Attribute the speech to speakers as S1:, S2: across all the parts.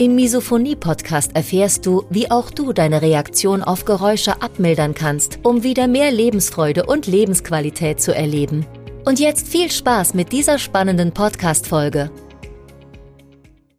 S1: Im Misophonie-Podcast erfährst du, wie auch du deine Reaktion auf Geräusche abmildern kannst, um wieder mehr Lebensfreude und Lebensqualität zu erleben. Und jetzt viel Spaß mit dieser spannenden Podcast-Folge.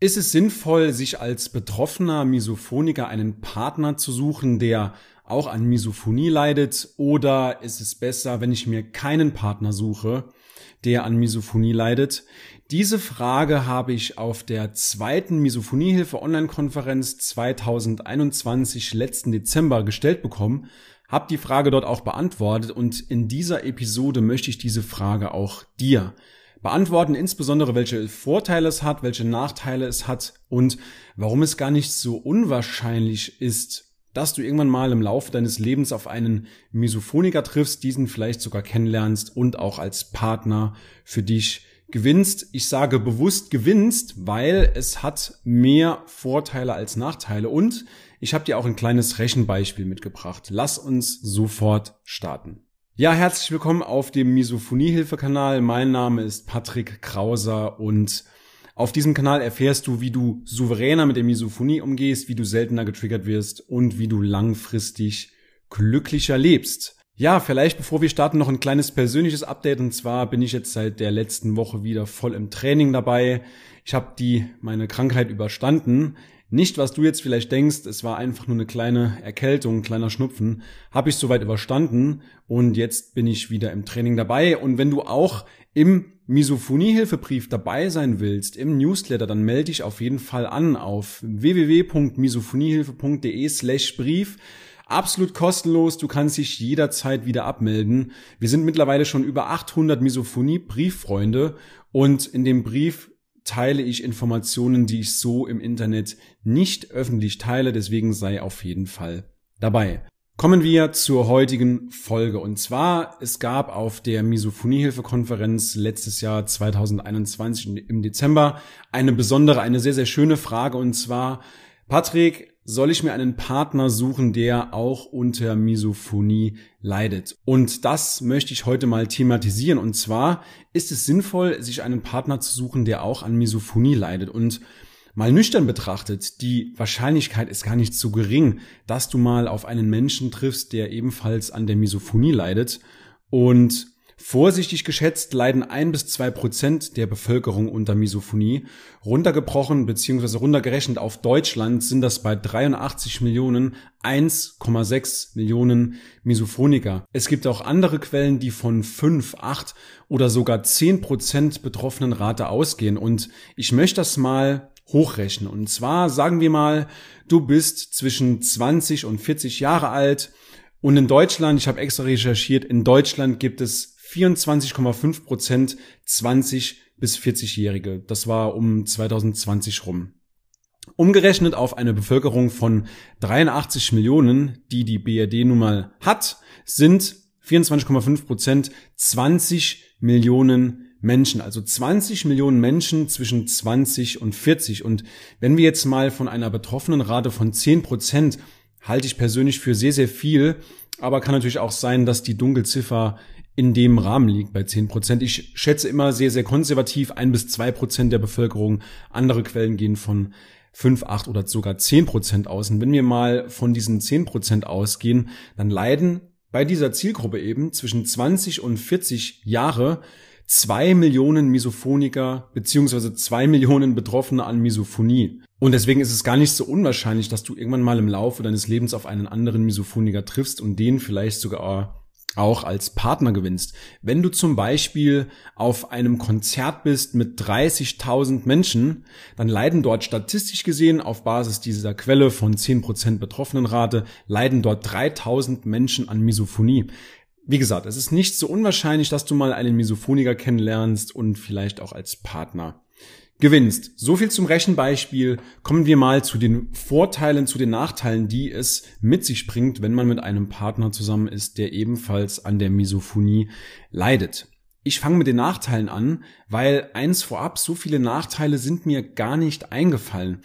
S2: Ist es sinnvoll, sich als betroffener Misophoniker einen Partner zu suchen, der auch an Misophonie leidet? Oder ist es besser, wenn ich mir keinen Partner suche, der an Misophonie leidet? Diese Frage habe ich auf der zweiten Misophoniehilfe Online-Konferenz 2021 letzten Dezember gestellt bekommen, habe die Frage dort auch beantwortet und in dieser Episode möchte ich diese Frage auch dir beantworten, insbesondere welche Vorteile es hat, welche Nachteile es hat und warum es gar nicht so unwahrscheinlich ist, dass du irgendwann mal im Laufe deines Lebens auf einen Misophoniker triffst, diesen vielleicht sogar kennenlernst und auch als Partner für dich gewinnst. Ich sage bewusst gewinnst, weil es hat mehr Vorteile als Nachteile und ich habe dir auch ein kleines Rechenbeispiel mitgebracht. Lass uns sofort starten. Ja, herzlich willkommen auf dem Misophoniehilfe-Kanal. Mein Name ist Patrick Krauser und auf diesem Kanal erfährst du, wie du souveräner mit der Misophonie umgehst, wie du seltener getriggert wirst und wie du langfristig glücklicher lebst. Ja, vielleicht bevor wir starten noch ein kleines persönliches Update und zwar bin ich jetzt seit der letzten Woche wieder voll im Training dabei. Ich habe die meine Krankheit überstanden. Nicht, was du jetzt vielleicht denkst, es war einfach nur eine kleine Erkältung, ein kleiner Schnupfen, habe ich soweit überstanden und jetzt bin ich wieder im Training dabei und wenn du auch im Misophoniehilfebrief dabei sein willst im Newsletter, dann melde dich auf jeden Fall an auf www.misophoniehilfe.de slash Brief. Absolut kostenlos, du kannst dich jederzeit wieder abmelden. Wir sind mittlerweile schon über 800 Misophonie-Brieffreunde und in dem Brief teile ich Informationen, die ich so im Internet nicht öffentlich teile, deswegen sei auf jeden Fall dabei. Kommen wir zur heutigen Folge. Und zwar, es gab auf der Misophoniehilfe-Konferenz letztes Jahr 2021 im Dezember eine besondere, eine sehr, sehr schöne Frage. Und zwar, Patrick, soll ich mir einen Partner suchen, der auch unter Misophonie leidet? Und das möchte ich heute mal thematisieren. Und zwar, ist es sinnvoll, sich einen Partner zu suchen, der auch an Misophonie leidet? Und Mal nüchtern betrachtet, die Wahrscheinlichkeit ist gar nicht so gering, dass du mal auf einen Menschen triffst, der ebenfalls an der Misophonie leidet. Und vorsichtig geschätzt leiden ein bis zwei Prozent der Bevölkerung unter Misophonie. Runtergebrochen bzw. runtergerechnet auf Deutschland sind das bei 83 Millionen 1,6 Millionen Misophoniker. Es gibt auch andere Quellen, die von 5, 8 oder sogar 10 Prozent Betroffenenrate ausgehen. Und ich möchte das mal hochrechnen. Und zwar sagen wir mal, du bist zwischen 20 und 40 Jahre alt und in Deutschland, ich habe extra recherchiert, in Deutschland gibt es 24,5 Prozent 20 bis 40-Jährige. Das war um 2020 rum. Umgerechnet auf eine Bevölkerung von 83 Millionen, die die BRD nun mal hat, sind 24,5 Prozent 20 Millionen Menschen, also 20 Millionen Menschen zwischen 20 und 40. Und wenn wir jetzt mal von einer betroffenen Rate von 10 Prozent, halte ich persönlich für sehr, sehr viel, aber kann natürlich auch sein, dass die Dunkelziffer in dem Rahmen liegt bei 10 Prozent. Ich schätze immer sehr, sehr konservativ ein bis zwei Prozent der Bevölkerung. Andere Quellen gehen von 5, 8 oder sogar 10 Prozent aus. Und wenn wir mal von diesen 10 Prozent ausgehen, dann leiden bei dieser Zielgruppe eben zwischen 20 und 40 Jahre zwei Millionen Misophoniker beziehungsweise zwei Millionen Betroffene an Misophonie. Und deswegen ist es gar nicht so unwahrscheinlich, dass du irgendwann mal im Laufe deines Lebens auf einen anderen Misophoniker triffst und den vielleicht sogar auch als Partner gewinnst. Wenn du zum Beispiel auf einem Konzert bist mit 30.000 Menschen, dann leiden dort statistisch gesehen auf Basis dieser Quelle von 10% Betroffenenrate, leiden dort 3.000 Menschen an Misophonie. Wie gesagt, es ist nicht so unwahrscheinlich, dass du mal einen Misophoniker kennenlernst und vielleicht auch als Partner gewinnst. So viel zum Rechenbeispiel. Kommen wir mal zu den Vorteilen, zu den Nachteilen, die es mit sich bringt, wenn man mit einem Partner zusammen ist, der ebenfalls an der Misophonie leidet. Ich fange mit den Nachteilen an, weil eins vorab, so viele Nachteile sind mir gar nicht eingefallen.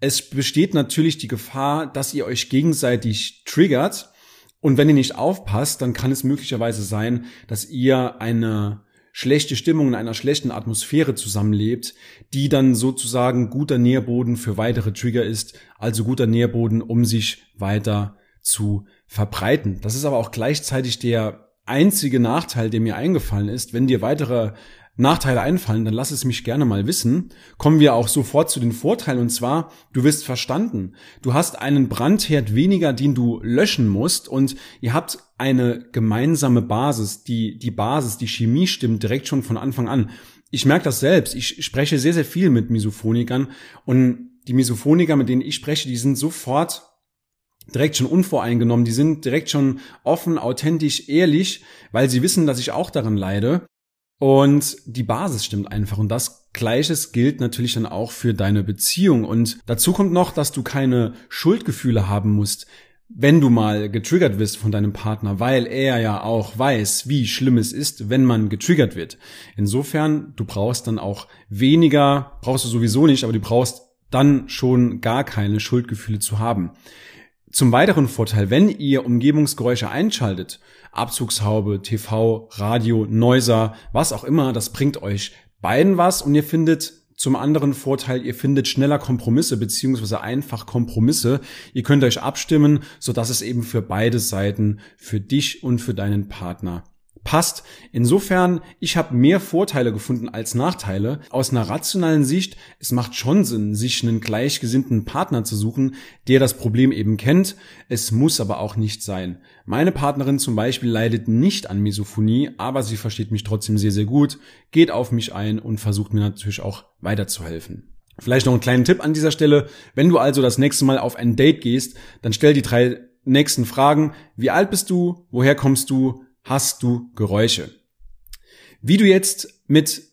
S2: Es besteht natürlich die Gefahr, dass ihr euch gegenseitig triggert und wenn ihr nicht aufpasst, dann kann es möglicherweise sein, dass ihr eine schlechte Stimmung in einer schlechten Atmosphäre zusammenlebt, die dann sozusagen guter Nährboden für weitere Trigger ist, also guter Nährboden, um sich weiter zu verbreiten. Das ist aber auch gleichzeitig der einzige Nachteil, der mir eingefallen ist. Wenn dir weitere Nachteile einfallen, dann lass es mich gerne mal wissen. Kommen wir auch sofort zu den Vorteilen und zwar, du wirst verstanden. Du hast einen Brandherd weniger, den du löschen musst und ihr habt eine gemeinsame Basis. Die, die Basis, die Chemie stimmt direkt schon von Anfang an. Ich merke das selbst. Ich spreche sehr, sehr viel mit Misophonikern und die Misophoniker, mit denen ich spreche, die sind sofort direkt schon unvoreingenommen, die sind direkt schon offen, authentisch, ehrlich, weil sie wissen, dass ich auch daran leide. Und die Basis stimmt einfach. Und das Gleiches gilt natürlich dann auch für deine Beziehung. Und dazu kommt noch, dass du keine Schuldgefühle haben musst, wenn du mal getriggert wirst von deinem Partner, weil er ja auch weiß, wie schlimm es ist, wenn man getriggert wird. Insofern, du brauchst dann auch weniger, brauchst du sowieso nicht, aber du brauchst dann schon gar keine Schuldgefühle zu haben. Zum weiteren Vorteil, wenn ihr Umgebungsgeräusche einschaltet, Abzugshaube, TV, Radio, Neuser, was auch immer, das bringt euch beiden was und ihr findet zum anderen Vorteil, ihr findet schneller Kompromisse beziehungsweise einfach Kompromisse. Ihr könnt euch abstimmen, so dass es eben für beide Seiten, für dich und für deinen Partner passt. Insofern, ich habe mehr Vorteile gefunden als Nachteile. Aus einer rationalen Sicht, es macht schon Sinn, sich einen gleichgesinnten Partner zu suchen, der das Problem eben kennt. Es muss aber auch nicht sein. Meine Partnerin zum Beispiel leidet nicht an Misophonie, aber sie versteht mich trotzdem sehr, sehr gut, geht auf mich ein und versucht mir natürlich auch weiterzuhelfen. Vielleicht noch einen kleinen Tipp an dieser Stelle. Wenn du also das nächste Mal auf ein Date gehst, dann stell die drei nächsten Fragen. Wie alt bist du? Woher kommst du? Hast du Geräusche. Wie du jetzt mit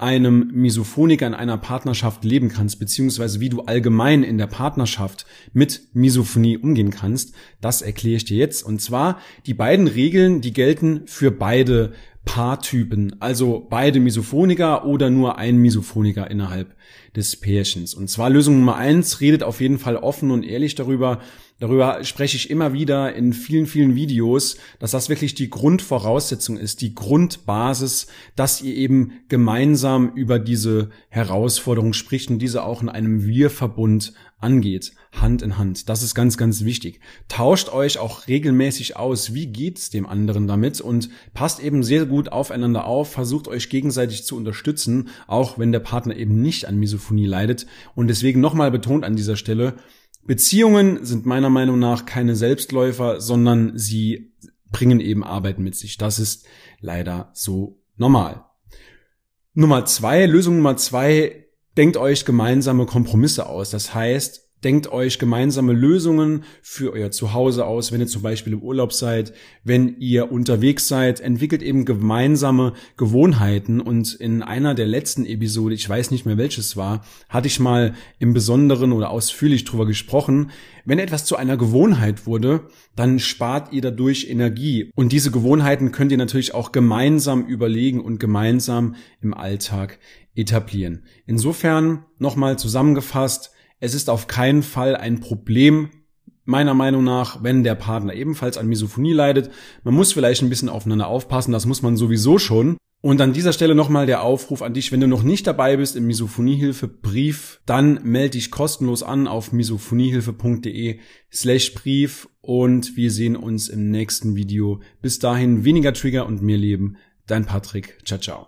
S2: einem Misophoniker in einer Partnerschaft leben kannst, beziehungsweise wie du allgemein in der Partnerschaft mit Misophonie umgehen kannst, das erkläre ich dir jetzt. Und zwar die beiden Regeln, die gelten für beide Paartypen, also beide Misophoniker oder nur ein Misophoniker innerhalb des Pärchens. Und zwar Lösung Nummer eins, redet auf jeden Fall offen und ehrlich darüber, Darüber spreche ich immer wieder in vielen, vielen Videos, dass das wirklich die Grundvoraussetzung ist, die Grundbasis, dass ihr eben gemeinsam über diese Herausforderung spricht und diese auch in einem Wir-Verbund angeht, Hand in Hand. Das ist ganz, ganz wichtig. Tauscht euch auch regelmäßig aus, wie geht's dem anderen damit und passt eben sehr gut aufeinander auf, versucht euch gegenseitig zu unterstützen, auch wenn der Partner eben nicht an Misophonie leidet. Und deswegen nochmal betont an dieser Stelle, Beziehungen sind meiner Meinung nach keine Selbstläufer, sondern sie bringen eben Arbeit mit sich. Das ist leider so normal. Nummer zwei, Lösung Nummer zwei, denkt euch gemeinsame Kompromisse aus. Das heißt, Denkt euch gemeinsame Lösungen für euer Zuhause aus, wenn ihr zum Beispiel im Urlaub seid, wenn ihr unterwegs seid, entwickelt eben gemeinsame Gewohnheiten. Und in einer der letzten Episode, ich weiß nicht mehr welches war, hatte ich mal im Besonderen oder ausführlich drüber gesprochen. Wenn etwas zu einer Gewohnheit wurde, dann spart ihr dadurch Energie. Und diese Gewohnheiten könnt ihr natürlich auch gemeinsam überlegen und gemeinsam im Alltag etablieren. Insofern nochmal zusammengefasst, es ist auf keinen Fall ein Problem, meiner Meinung nach, wenn der Partner ebenfalls an Misophonie leidet. Man muss vielleicht ein bisschen aufeinander aufpassen, das muss man sowieso schon. Und an dieser Stelle nochmal der Aufruf an dich, wenn du noch nicht dabei bist im Misophoniehilfe-Brief, dann melde dich kostenlos an auf misophoniehilfe.de slash Brief und wir sehen uns im nächsten Video. Bis dahin weniger Trigger und mehr Leben. Dein Patrick. Ciao, ciao.